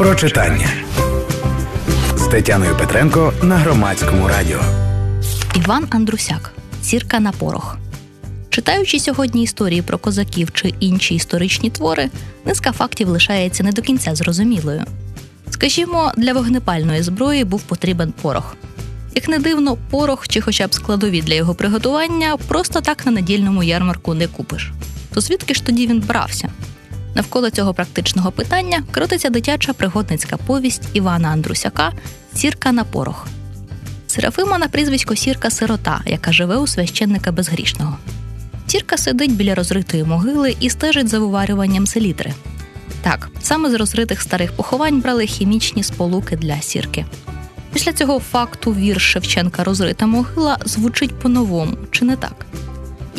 про читання з Тетяною Петренко на громадському радіо. Іван Андрусяк Сірка на порох. Читаючи сьогодні історії про козаків чи інші історичні твори, низка фактів лишається не до кінця зрозумілою. Скажімо, для вогнепальної зброї був потрібен порох. Як не дивно, порох чи хоча б складові для його приготування просто так на недільному ярмарку не купиш. То звідки ж тоді він брався? Навколо цього практичного питання крутиться дитяча пригодницька повість Івана Андрусяка Сірка на порох. Серафима на прізвисько Сірка сирота, яка живе у священника безгрішного. Сірка сидить біля розритої могили і стежить за виварюванням селітри. Так, саме з розритих старих поховань брали хімічні сполуки для сірки. Після цього факту вірш Шевченка Розрита могила звучить по-новому, чи не так?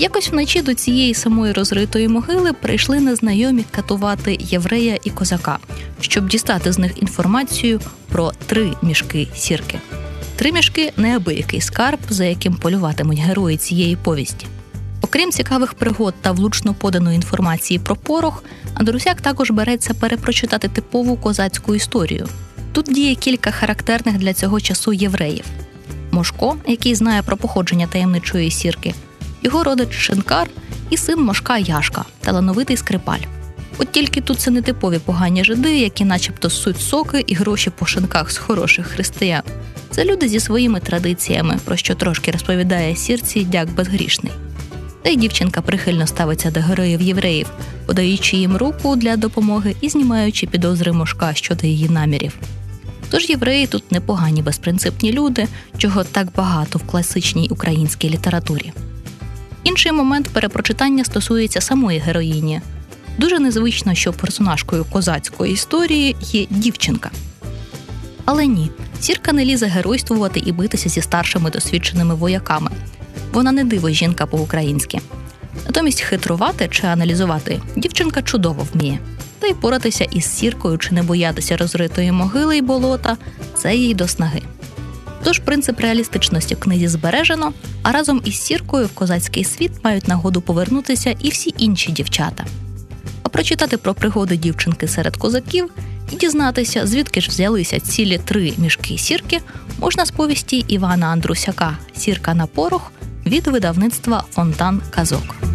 Якось вночі до цієї самої розритої могили прийшли незнайомі катувати єврея і козака, щоб дістати з них інформацію про три мішки сірки. Три мішки неабиякий скарб, за яким полюватимуть герої цієї повісті. Окрім цікавих пригод та влучно поданої інформації про порох, Андрусяк також береться перепрочитати типову козацьку історію. Тут діє кілька характерних для цього часу євреїв: Мошко, який знає про походження таємничої сірки, його родич Шинкар і син Мошка Яшка, талановитий скрипаль. От тільки тут це не типові погані жиди, які, начебто, суть соки і гроші по шинках з хороших християн. Це люди зі своїми традиціями, про що трошки розповідає сірці дяк безгрішний. Та й дівчинка прихильно ставиться до героїв євреїв, подаючи їм руку для допомоги і знімаючи підозри мошка щодо її намірів. Тож євреї тут непогані безпринципні люди, чого так багато в класичній українській літературі. Інший момент перепрочитання стосується самої героїні. Дуже незвично, що персонажкою козацької історії є дівчинка. Але ні, сірка не лізе геройствувати і битися зі старшими досвідченими вояками. Вона не диво жінка по-українськи. Натомість хитрувати чи аналізувати дівчинка чудово вміє. Та й поратися із сіркою чи не боятися розритої могили й болота це їй до снаги. Тож принцип реалістичності в книзі збережено, а разом із сіркою в козацький світ мають нагоду повернутися і всі інші дівчата. А прочитати про пригоди дівчинки серед козаків і дізнатися, звідки ж взялися цілі три мішки сірки, можна з повісті Івана Андрусяка Сірка на порох від видавництва Фонтан Казок.